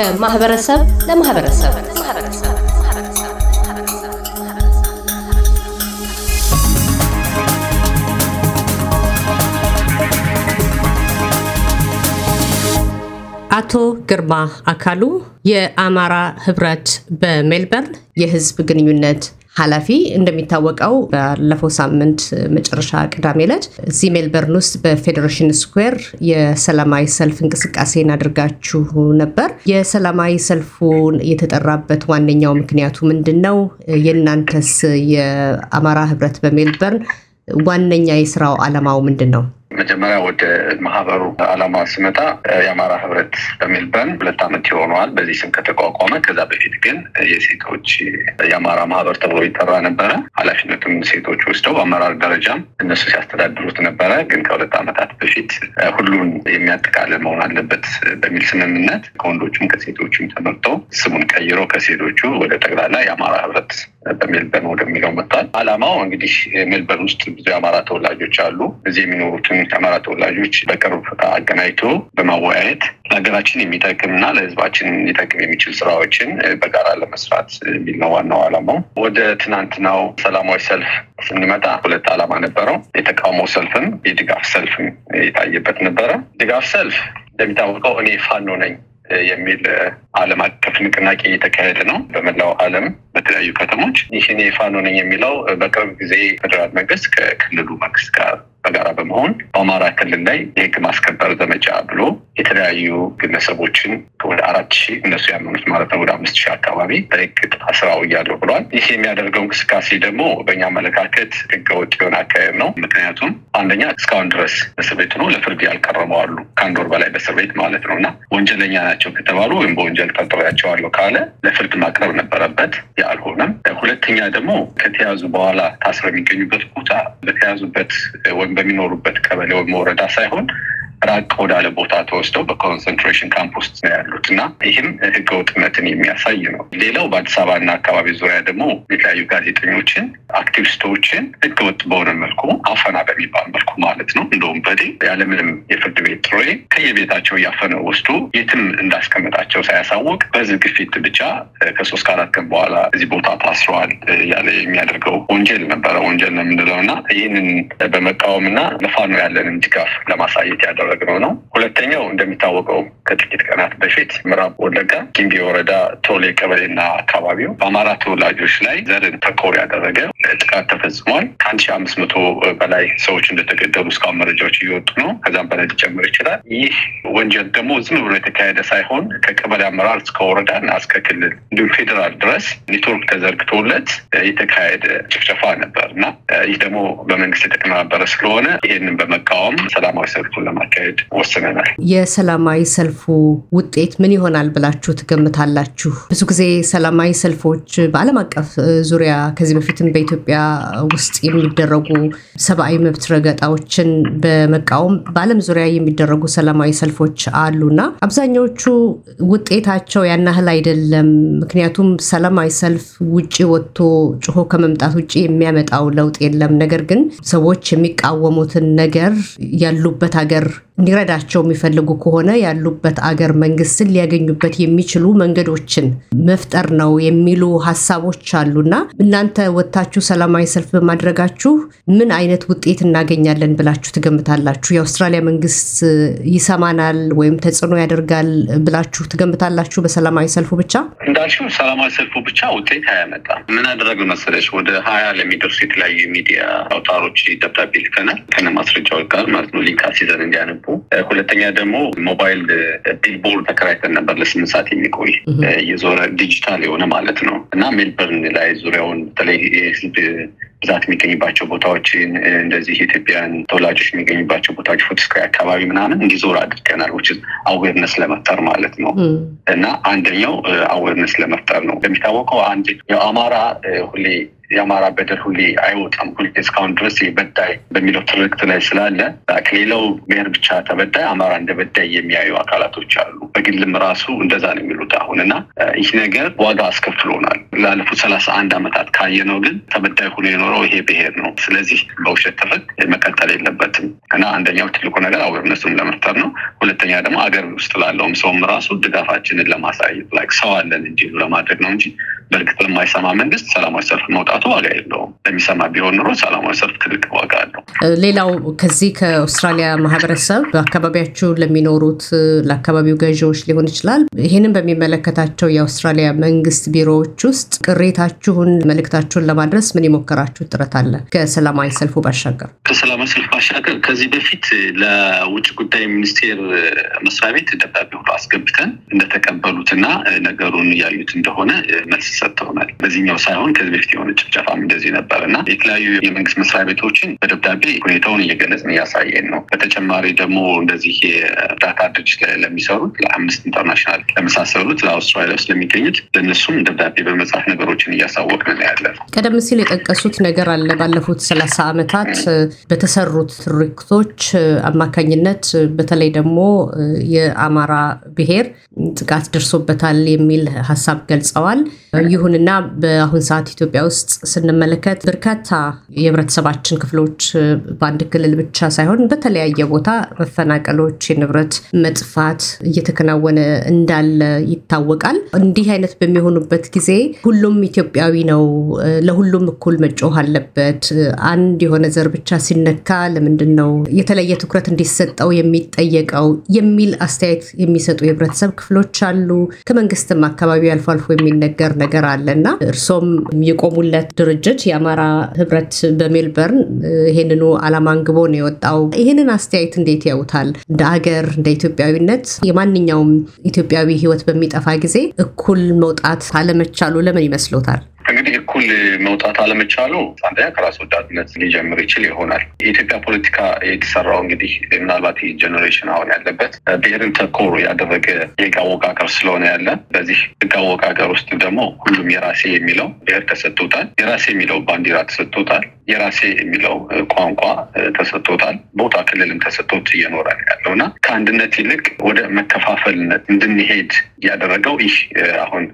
ከማህበረሰብ ለማህበረሰብ። አቶ ግርማ አካሉ የአማራ ህብረት በሜልበርን የህዝብ ግንኙነት ኃላፊ እንደሚታወቀው ባለፈው ሳምንት መጨረሻ ቅዳሜ ዕለት እዚህ ሜልበርን ውስጥ በፌዴሬሽን ስኩዌር የሰላማዊ ሰልፍ እንቅስቃሴን አድርጋችሁ ነበር። የሰላማዊ ሰልፉን የተጠራበት ዋነኛው ምክንያቱ ምንድን ነው? የእናንተስ የአማራ ህብረት በሜልበርን ዋነኛ የስራው ዓላማው ምንድን ነው? መጀመሪያ ወደ ማህበሩ ዓላማ ስመጣ የአማራ ህብረት በሜልበርን ሁለት ዓመት ይሆነዋል በዚህ ስም ከተቋቋመ። ከዛ በፊት ግን የሴቶች የአማራ ማህበር ተብሎ ይጠራ ነበረ። ኃላፊነቱም ሴቶች ወስደው በአመራር ደረጃም እነሱ ሲያስተዳድሩት ነበረ። ግን ከሁለት ዓመታት በፊት ሁሉን የሚያጠቃልል መሆን አለበት በሚል ስምምነት ከወንዶቹም ከሴቶቹም ተመርጠው ስሙን ቀይሮ ከሴቶቹ ወደ ጠቅላላ የአማራ ህብረት በሜልበርን ወደሚለው መጥቷል። ዓላማው እንግዲህ ሜልበርን ውስጥ ብዙ የአማራ ተወላጆች አሉ። እዚህ የሚኖሩትን የአማራ ተወላጆች በቅርብ አገናኝቶ በማወያየት ለሀገራችን የሚጠቅም እና ለህዝባችን ሊጠቅም የሚችል ስራዎችን በጋራ ለመስራት የሚል ነው ዋናው ዓላማው። ወደ ትናንትናው ሰላማዊ ሰልፍ ስንመጣ ሁለት ዓላማ ነበረው። የተቃውሞ ሰልፍም የድጋፍ ሰልፍም የታየበት ነበረ። ድጋፍ ሰልፍ እንደሚታወቀው እኔ ፋኖ ነኝ የሚል ዓለም አቀፍ ንቅናቄ እየተካሄደ ነው በመላው ዓለም በተለያዩ ከተሞች። ይህ እኔ ነኝ የሚለው በቅርብ ጊዜ ፌዴራል መንግስት ከክልሉ መንግስት ጋር በጋራ በመሆን በአማራ ክልል ላይ የህግ ማስከበር ዘመቻ ብሎ የተለያዩ ግለሰቦችን ወደ አራት ሺህ እነሱ ያመኑት ማለት ነው ወደ አምስት ሺህ አካባቢ በህግ ስራው እያለው ብሏል። ይህ የሚያደርገው እንቅስቃሴ ደግሞ በእኛ አመለካከት ህገወጥ የሆነ አካሄድ ነው። ምክንያቱም አንደኛ እስካሁን ድረስ እስር ቤት ነው ለፍርድ ያልቀረቡ አሉ። ከአንድ ወር በላይ በእስር ቤት ማለት ነው እና ወንጀለኛ ናቸው ከተባሉ ወይም በወንጀል ጠርጥሬያቸዋለሁ ካለ ለፍርድ ማቅረብ ነበረበት። አልሆነም። ሁለተኛ ደግሞ ከተያዙ በኋላ ታስረው የሚገኙበት ቦታ በተያዙበት ወይም በሚኖሩበት ቀበሌ ወይም ወረዳ ሳይሆን ራቅ ወዳለ ቦታ ተወስደው በ concentration camp ውስጥ ነው ያሉት እና ይህም ህገወጥነትን የሚያሳይ ነው። ሌላው በአዲስ አበባና አካባቢ ዙሪያ ደግሞ የተለያዩ ጋዜጠኞችን፣ አክቲቪስቶችን ህገወጥ በሆነ መልኩ አፈና በሚባል መልኩ ማለት ነው እንደውም በዴ ያለምንም የፍርድ ቤት ጥሪ ከየቤታቸው እያፈነ ወስዶ የትም እንዳስቀመጣቸው ሳያሳውቅ በህዝብ ግፊት ብቻ ከሶስት ከአራት ቀን በኋላ እዚህ ቦታ ታስረዋል ያለ የሚያደርገው ወንጀል ነበረ። ወንጀል ነው የምንለው እና ይህንን በመቃወም እና ለፋኖ ያለንን ድጋፍ ለማሳየት ያደረ ያደረግነው ነው። ሁለተኛው እንደሚታወቀው ከጥቂት ቀናት በፊት ምዕራብ ወለጋ ጊምቢ ወረዳ ቶሌ ቀበሌና አካባቢው በአማራ ተወላጆች ላይ ዘርን ተኮር ያደረገ ጥቃት ተፈጽሟል። ከአንድ ሺህ አምስት መቶ በላይ ሰዎች እንደተገደሉ እስካሁን መረጃዎች እየወጡ ነው። ከዛም በላይ ሊጨምር ይችላል። ይህ ወንጀል ደግሞ ዝም ብሎ የተካሄደ ሳይሆን ከቀበሌ አመራር እስከ ወረዳ እና እስከ ክልል እንዲሁም ፌዴራል ድረስ ኔትወርክ ተዘርግቶለት የተካሄደ ጭፍጨፋ ነበር እና ይህ ደግሞ በመንግስት የተቀነባበረ ስለሆነ ይህንን በመቃወም ሰላማዊ ሰልፉን ለማካሄድ ወስነናል። የሰላማዊ ሰልፉ ውጤት ምን ይሆናል ብላችሁ ትገምታላችሁ? ብዙ ጊዜ ሰላማዊ ሰልፎች በዓለም አቀፍ ዙሪያ ከዚህ በፊትም በኢትዮጵያ ውስጥ የሚደረጉ ሰብአዊ መብት ረገጣዎችን በመቃወም በዓለም ዙሪያ የሚደረጉ ሰላማዊ ሰልፎች አሉና አብዛኛዎቹ ውጤታቸው ያን ያህል አይደለም። ምክንያቱም ሰላማዊ ሰልፍ ውጭ ወጥቶ ጭሆ ከመምጣት ውጭ የሚያመጣው ለውጥ የለም። ነገር ግን ሰዎች የሚቃወሙትን ነገር ያሉበት ሀገር እንዲረዳቸው የሚፈልጉ ከሆነ ያሉበት አገር መንግስትን ሊያገኙበት የሚችሉ መንገዶችን መፍጠር ነው የሚሉ ሀሳቦች አሉና እናንተ ወጥታችሁ ሰላማዊ ሰልፍ በማድረጋችሁ ምን አይነት ውጤት እናገኛለን ብላችሁ ትገምታላችሁ? የአውስትራሊያ መንግስት ይሰማናል ወይም ተጽዕኖ ያደርጋል ብላችሁ ትገምታላችሁ? በሰላማዊ ሰልፉ ብቻ እንዳልሽው ሰላማዊ ሰልፉ ብቻ ውጤት አያመጣም። ምን አደረግን መሰለሽ? ወደ ሀያ ለሚደርሱ የተለያዩ የሚዲያ አውታሮች ደብዳቤ ልከናል ከነ ማስረጃዎች ጋር ማለት ነው link አስይዘን እንዲያነቡ ሁለተኛ ደግሞ mobile billboard ተከራይተን ነበር ለስምንት ሰዓት የሚቆይ። እየዞረ ዲጂታል የሆነ ማለት ነው። እና ሜልበርን ላይ ዙሪያውን በተለይ የህዝብ ብዛት የሚገኝባቸው ቦታዎችን እንደዚህ የኢትዮጵያን ተወላጆች የሚገኙባቸው ቦታዎች ፉትስክሬይ አካባቢ ምናምን እንዲዞር አድርገናል። ውጭ awareness ለመፍጠር ማለት ነው እና አንደኛው awareness ለመፍጠር ነው። እንደሚታወቀው አንድ አማራ ሁሌ የአማራ በደል ሁሌ አይወጣም። ሁሌ እስካሁን ድረስ በዳይ በሚለው ትርክት ላይ ስላለ ሌላው ብሔር ብቻ ተበዳይ አማራ እንደ በዳይ የሚያዩ አካላቶች አሉ። በግልም ራሱ እንደዛ ነው የሚሉት አሁን እና ይህ ነገር ዋጋ አስከፍሎናል። ላለፉት ሰላሳ አንድ ዓመታት ካየነው ግን ተበዳይ ሆኖ የኖረው ይሄ ብሔር ነው። ስለዚህ በውሸት ትርክት መቀጠል የለበትም እና አንደኛው ትልቁ ነገር awareness ኡን ለመፍጠር ነው። ሁለተኛ ደግሞ አገር ውስጥ ላለውም ሰውም ራሱ ድጋፋችንን ለማሳየት like ሰው አለን እንዲሉ ለማድረግ ነው እንጂ በእርግጥ ለማይሰማ መንግስት ሰላማዊ ሰልፍ መውጣቱ ዋጋ የለውም። ለሚሰማ ቢሆን ኑሮ ሰላማዊ ሰልፍ ትልቅ ዋጋ አለው። ሌላው ከዚህ ከአውስትራሊያ ማህበረሰብ በአካባቢያችሁ ለሚኖሩት ለአካባቢው ገዢዎች ሊሆን ይችላል ይህንን በሚመለከታቸው የአውስትራሊያ መንግስት ቢሮዎች ውስጥ ቅሬታችሁን፣ መልእክታችሁን ለማድረስ ምን የሞከራችሁ ጥረት አለ? ከሰላማዊ ሰልፉ ባሻገር ከሰላማዊ ሰልፍ ባሻገር ከዚህ በፊት ለውጭ ጉዳይ ሚኒስቴር መስሪያ ቤት ደብዳቤ ሁሉ አስገብተን እንደተቀበሉትና ነገሩን እያዩት እንደሆነ መልስ ሰጥተውናል። በዚህኛው ሳይሆን ከዚህ በፊት የሆነ ጭፍጨፋም እንደዚህ ነበር እና የተለያዩ የመንግስት መስሪያ ቤቶችን በደብዳቤ ሁኔታውን እየገለጽን እያሳየን ነው። በተጨማሪ ደግሞ እንደዚህ የእርዳታ ድርጅት ለሚሰሩት ለአምነስቲ ኢንተርናሽናል ለመሳሰሉት ለአውስትራሊያ ውስጥ ለሚገኙት ለእነሱም ደብዳቤ በመጻፍ ነገሮችን እያሳወቅን ነው ያለ ነው። ቀደም ሲል የጠቀሱት ነገር አለ። ባለፉት ሰላሳ ዓመታት በተሰሩት ትርክቶች አማካኝነት በተለይ ደግሞ የአማራ ብሔር ጥቃት ደርሶበታል የሚል ሀሳብ ገልጸዋል። ይሁንና በአሁን ሰዓት ኢትዮጵያ ውስጥ ስንመለከት በርካታ የህብረተሰባችን ክፍሎች በአንድ ክልል ብቻ ሳይሆን በተለያየ ቦታ መፈናቀሎች፣ የንብረት መጥፋት እየተከናወነ እንዳለ ይታወቃል። እንዲህ አይነት በሚሆኑበት ጊዜ ሁሉም ኢትዮጵያዊ ነው፣ ለሁሉም እኩል መጮህ አለበት። አንድ የሆነ ዘር ብቻ ሲነካ ለምንድን ነው የተለየ ትኩረት እንዲሰጠው የሚጠየቀው የሚል አስተያየት የሚሰጡ የህብረተሰብ ክፍሎች አሉ። ከመንግስትም አካባቢ አልፎ አልፎ የሚነገር ነገር አለ እና እርሶም የቆሙለት ድርጅት የአማራ ህብረት በሜልበርን ይህንኑ ዓላማ አንግቦ ነው የወጣው። ይህንን አስተያየት እንዴት ያዩታል? እንደ አገር እንደ ኢትዮጵያዊነት የማንኛውም ኢትዮጵያዊ ህይወት በሚጠፋ ጊዜ እኩል መውጣት አለመቻሉ ለምን ይመስሎታል? እንግዲህ እኩል መውጣት አለመቻሉ አንደኛ ከራስ ወዳድነት ሊጀምር ይችል ይሆናል። የኢትዮጵያ ፖለቲካ የተሰራው እንግዲህ ምናልባት ጀኔሬሽን አሁን ያለበት ብሔርን ተኮር ያደረገ የህግ አወቃቀር ስለሆነ ያለ በዚህ ህግ አወቃቀር ውስጥ ደግሞ ሁሉም የራሴ የሚለው ብሔር ተሰጥቶታል። የራሴ የሚለው ባንዲራ ተሰጥቶታል። የራሴ የሚለው ቋንቋ ተሰጥቶታል። ቦታ ክልልም ተሰጥቶት እየኖረ ያለው እና ከአንድነት ይልቅ ወደ መከፋፈልነት እንድንሄድ ያደረገው ይህ አሁን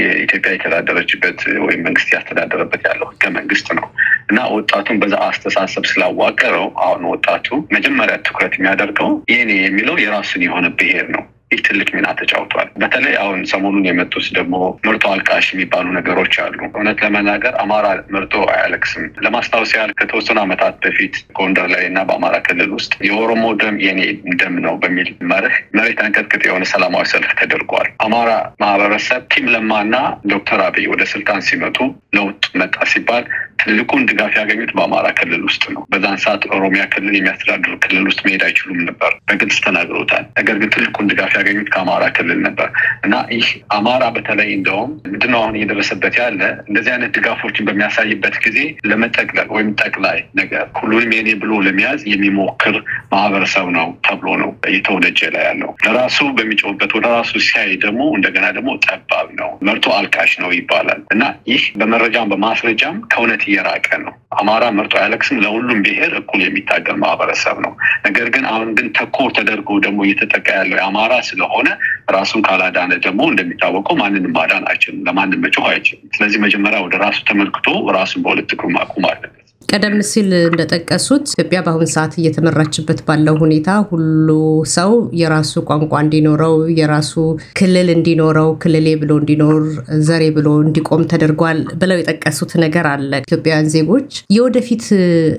የኢትዮጵያ የተዳደረችበት ወይም መንግስት ያስተዳደረበት ያለው ህገ መንግስት ነው እና ወጣቱን በዛ አስተሳሰብ ስላዋቀረው አሁን ወጣቱ መጀመሪያ ትኩረት የሚያደርገው የኔ የሚለው የራሱን የሆነ ብሔር ነው። ይህ ትልቅ ሚና ተጫውቷል። በተለይ አሁን ሰሞኑን የመጡት ደግሞ ምርጦ አልቃሽ የሚባሉ ነገሮች አሉ። እውነት ለመናገር አማራ ምርጦ አያለቅስም። ለማስታወስ ያህል ከተወሰኑ ዓመታት በፊት ጎንደር ላይ እና በአማራ ክልል ውስጥ የኦሮሞ ደም የኔ ደም ነው በሚል መርህ መሬት አንቀጥቅጥ የሆነ ሰላማዊ ሰልፍ ተደርጓል። አማራ ማህበረሰብ ቲም ለማና ዶክተር አብይ ወደ ስልጣን ሲመጡ ለውጥ መጣ ሲባል ትልቁን ድጋፍ ያገኙት በአማራ ክልል ውስጥ ነው። በዛን ሰዓት ኦሮሚያ ክልል የሚያስተዳድሩ ክልል ውስጥ መሄድ አይችሉም ነበር፣ በግልጽ ተናግሮታል። ነገር ግን ትልቁን ድጋፍ ያገኙት ከአማራ ክልል ነበር እና ይህ አማራ በተለይ እንደውም ምንድነው አሁን እየደረሰበት ያለ እንደዚህ አይነት ድጋፎችን በሚያሳይበት ጊዜ ለመጠቅለል ወይም ጠቅላይ ነገር ሁሉንም የኔ ብሎ ለመያዝ የሚሞክር ማህበረሰብ ነው ተብሎ ነው እየተወነጀለ ያለው። ለራሱ በሚጮህበት ወደ ራሱ ሲያይ ደግሞ እንደገና ደግሞ ጠባብ ነው፣ መርጦ አልቃሽ ነው ይባላል እና ይህ በመረጃም በማስረጃም ከእውነት እየራቀ ነው። አማራ መርጦ አያለቅስም ለሁሉም ብሔር እኩል የሚታገል ማህበረሰብ ነው። ነገር ግን አሁን ግን ተኮር ተደርጎ ደግሞ እየተጠቃ ያለው የአማራ ስለሆነ ራሱን ካላዳነ ደግሞ እንደሚታወቀው ማንንም ማዳን አይችልም፣ ለማንም መጮህ አይችልም። ስለዚህ መጀመሪያ ወደ ራሱ ተመልክቶ ራሱን በሁለት እግሩ ማቆም አለበት። ቀደም ሲል እንደጠቀሱት ኢትዮጵያ በአሁን ሰዓት እየተመራችበት ባለው ሁኔታ ሁሉ ሰው የራሱ ቋንቋ እንዲኖረው የራሱ ክልል እንዲኖረው ክልሌ ብሎ እንዲኖር ዘሬ ብሎ እንዲቆም ተደርጓል ብለው የጠቀሱት ነገር አለ። ኢትዮጵያውያን ዜጎች የወደፊት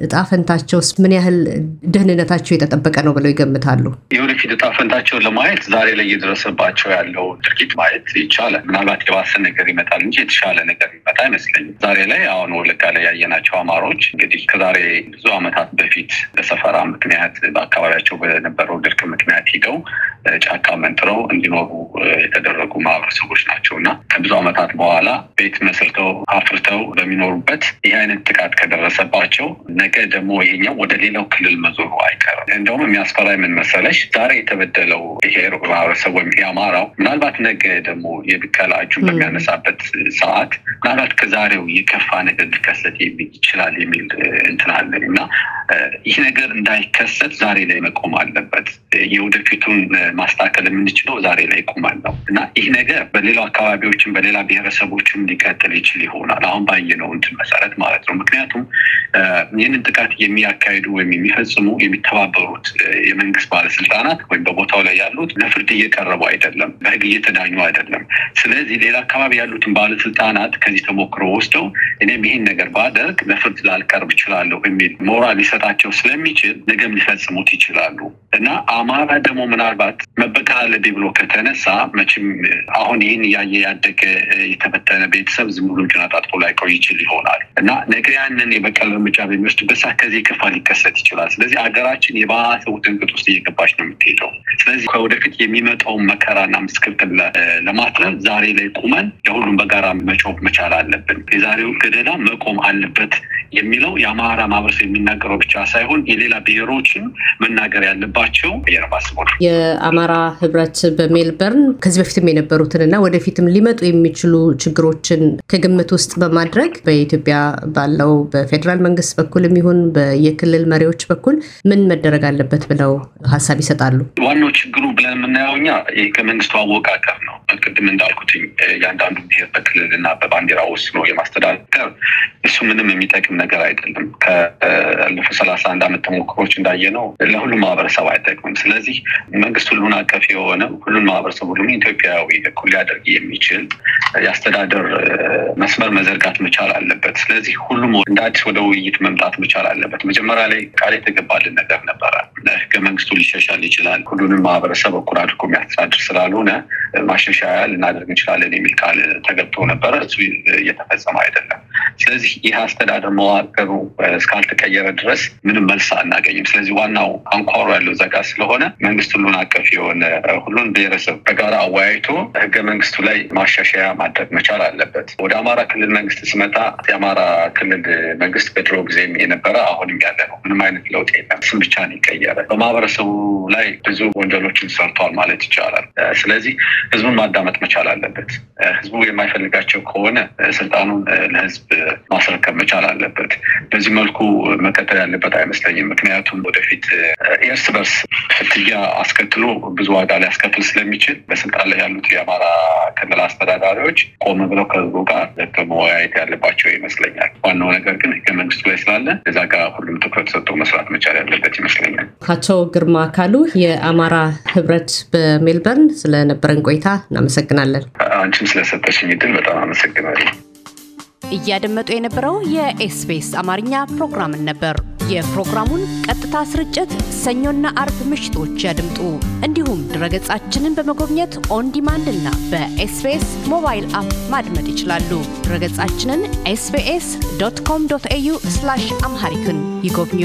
እጣ ምን ያህል ደህንነታቸው የተጠበቀ ነው ብለው ይገምታሉ? የወደፊት እጣ ለማየት ዛሬ ላይ እየደረሰባቸው ያለው ድርጊት ማየት ይቻላል። ምናልባት የባሰ ነገር ይመጣል እንጂ የተሻለ ነገር ይመጣ አይመስለኝም። ዛሬ ላይ አሁን ወለጋ ላይ ያየናቸው አማሮች እንግዲህ ከዛሬ ብዙ ዓመታት በፊት በሰፈራ ምክንያት በአካባቢያቸው በነበረው ድርቅ ምክንያት ሂደው ጫካ መንጥረው እንዲኖሩ የተደረጉ ማህበረሰቦች ናቸው እና ከብዙ ዓመታት በኋላ ቤት መስርተው አፍርተው በሚኖሩበት ይህ አይነት ጥቃት ከደረሰባቸው ነገ ደግሞ ይሄኛው ወደ ሌላው ክልል መዞሩ አይቀርም። እንደውም የሚያስፈራ ምን መሰለሽ፣ ዛሬ የተበደለው ብሔር ማህበረሰብ ወይም የአማራው ምናልባት ነገ ደግሞ የብቀላ እጁን በሚያነሳበት ሰዓት ምናልባት ከዛሬው የከፋ ነገር ሊከሰት ይችላል የሚል እንትን አለኝ እና ይህ ነገር እንዳይከሰት ዛሬ ላይ መቆም አለበት። የወደፊቱን ማስተካከል የምንችለው ዛሬ ላይ ቆማል ነው እና ይህ ነገር በሌላው አካባቢዎችም በሌላ ብሔረሰቦችም ሊቀጥል ይችል ይሆናል አሁን ባየነው እንትን መሰረት ማለት ነው። ምክንያቱም ይህንን ጥቃት የሚያካሂዱ ወይም የሚፈጽሙ የሚተባበሩት የመንግስት ባለስልጣናት ወይም በቦታው ላይ ያሉት ለፍርድ እየቀረቡ አይደለም፣ በህግ እየተዳኙ አይደለም። ስለዚህ ሌላ አካባቢ ያሉትን ባለስልጣናት ከዚህ ተሞክሮ ወስደው እኔም ይህን ነገር ባደርግ ለፍርድ ላልቀርብ እችላለሁ የሚል ሞራል ሊሰጣቸው ስለሚችል ነገም ሊፈጽሙት ይችላሉ እና አማራ ደግሞ ምናልባት መበቀል አለብኝ ብሎ ከተነሳ መቼም አሁን ይህን እያየ ያደገ የተበተነ ቤተሰብ ዝም ብሎ እጁን አጣጥፎ ላይቆይ ይችል ይሆናል እና ነገ ያንን የበቀል እርምጃ በሚወስድበት ሰዓት ከዚህ ክፋ ሊከሰት ይችላል። ስለዚህ ሀገራችን የባሰ ውጥንቅጥ ውስጥ እየገባች ነው የምትሄደው። ስለዚህ ከወደፊት የሚመጣውን መከራና ምስቅልቅል ለማትረፍ ዛሬ ላይ ቁመን ለሁሉም በጋራ መጮህ መቻል አለብን። የዛሬው ገደላ መቆም አለበት የሚለው የአማራ ማህበረሰብ የሚናገረው ብቻ ሳይሆን የሌላ ብሔሮችም መናገር ያለባቸው የማስበው ነው። የአማራ ህብረት በሜልበርን ከዚህ በፊትም የነበሩትን እና ወደፊትም ሊመጡ የሚችሉ ችግሮችን ከግምት ውስጥ በማድረግ በኢትዮጵያ ባለው በፌዴራል መንግስት በኩልም ይሁን በየክልል መሪዎች በኩል ምን መደረግ አለበት ብለው ሀሳብ ይሰጣሉ? ዋናው ችግሩ ብለን የምናየው እኛ የህገ መንግስቱ አወቃቀር ነው። ቅድም እንዳልኩትኝ የአንዳንዱ ብሔር በክልል እና በባንዲራ ወስኖ የማስተዳደር እሱ ምንም የሚጠቅም ነገር አይደለም። ካለፉት ሰላሳ አንድ ዓመት ተሞክሮች እንዳየነው ለሁሉም ማህበረሰብ አይጠቅምም። ስለዚህ መንግስት ሁሉን አቀፍ የሆነ ሁሉን ማህበረሰብ ሁሉም ኢትዮጵያዊ እኩል ሊያደርግ የሚችል የአስተዳደር መስመር መዘርጋት መቻል አለበት። ስለዚህ ሁሉም እንደ አዲስ ወደ ውይይት መምጣት መቻል አለበት። መጀመሪያ ላይ ቃል የተገባልን ነገር ነበረ። ህገ መንግስቱ ሊሻሻል ይችላል፣ ሁሉንም ማህበረሰብ እኩል አድርጎ የሚያስተዳድር ስላልሆነ ማሻሻያ ልናደርግ እንችላለን የሚል ቃል ተገብቶ ነበረ። እሱ እየተፈጸመ አይደለም። ስለዚህ ይህ አስተዳደር መዋቅሩ እስካልተቀየረ ድረስ ምንም መልስ አናገኝም። ስለዚህ ዋናው አንኳሩ ያለው ዘጋ ስለሆነ መንግስት ሁሉን አቀፍ የሆነ ሁሉን ብሔረሰብ በጋራ አወያይቶ ህገ መንግስቱ ላይ ማሻሻያ ማድረግ መቻል አለበት። ወደ አማራ ክልል መንግስት ስመጣ የአማራ ክልል መንግስት በድሮ ጊዜም የነበረ አሁንም ያለ ነው። ምንም አይነት ለውጥ የለም። ስም ብቻ ነው ይቀየረ። በማህበረሰቡ ላይ ብዙ ወንጀሎችን ሰርቷል ማለት ይቻላል። ስለዚህ ህዝቡን ማዳመጥ መቻል አለበት። ህዝቡ የማይፈልጋቸው ከሆነ ስልጣኑን ለህዝብ ማስረከብ መቻል አለበት። በዚህ መልኩ መቀጠል ያለበት አይመስለኝም። ምክንያቱም ወደፊት እርስ በርስ ፍትያ አስከትሎ ብዙ ዋጋ ሊያስከትል ስለሚችል በስልጣን ላይ ያሉት የአማራ ክልል አስተዳዳሪዎች ቆም ብለው ከህዝቡ ጋር መወያየት ያለባቸው ይመስለኛል። ዋናው ነገር ግን ህገ መንግስቱ ላይ ስላለ እዛ ጋር ሁሉም ትኩረት ሰጥቶ መስራት መቻል ያለበት ይመስለኛል። አቶ ግርማ ካሉ የአማራ ህብረት በሜልበርን ስለነበረን ቆይታ እናመሰግናለን። አንቺም ስለሰጠሽኝ እድል በጣም አመሰግናለሁ። እያደመጡ የነበረው የኤስቢኤስ አማርኛ ፕሮግራምን ነበር። የፕሮግራሙን ቀጥታ ስርጭት ሰኞና አርብ ምሽቶች ያድምጡ። እንዲሁም ድረገጻችንን በመጎብኘት on demand እና በኤስቢኤስ mobile app ማድመጥ ይችላሉ። ድረገጻችንን SBS dot com dot au Amharic ን ይጎብኙ።